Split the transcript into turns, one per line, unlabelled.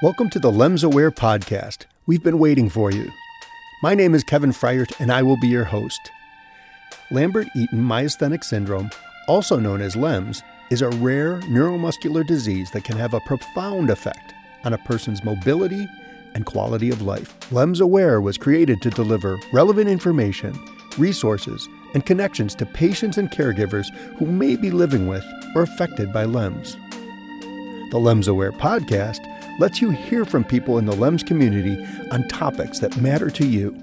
Welcome to the LEMS Aware podcast. We've been waiting for you. My name is Kevin Freiert, and I will be your host. Lambert Eaton myasthenic syndrome, also known as LEMS, is a rare neuromuscular disease that can have a profound effect on a person's mobility and quality of life. LEMS Aware was created to deliver relevant information, resources, and connections to patients and caregivers who may be living with or affected by LEMS. The LEMS Aware podcast lets you hear from people in the LEMS community on topics that matter to you.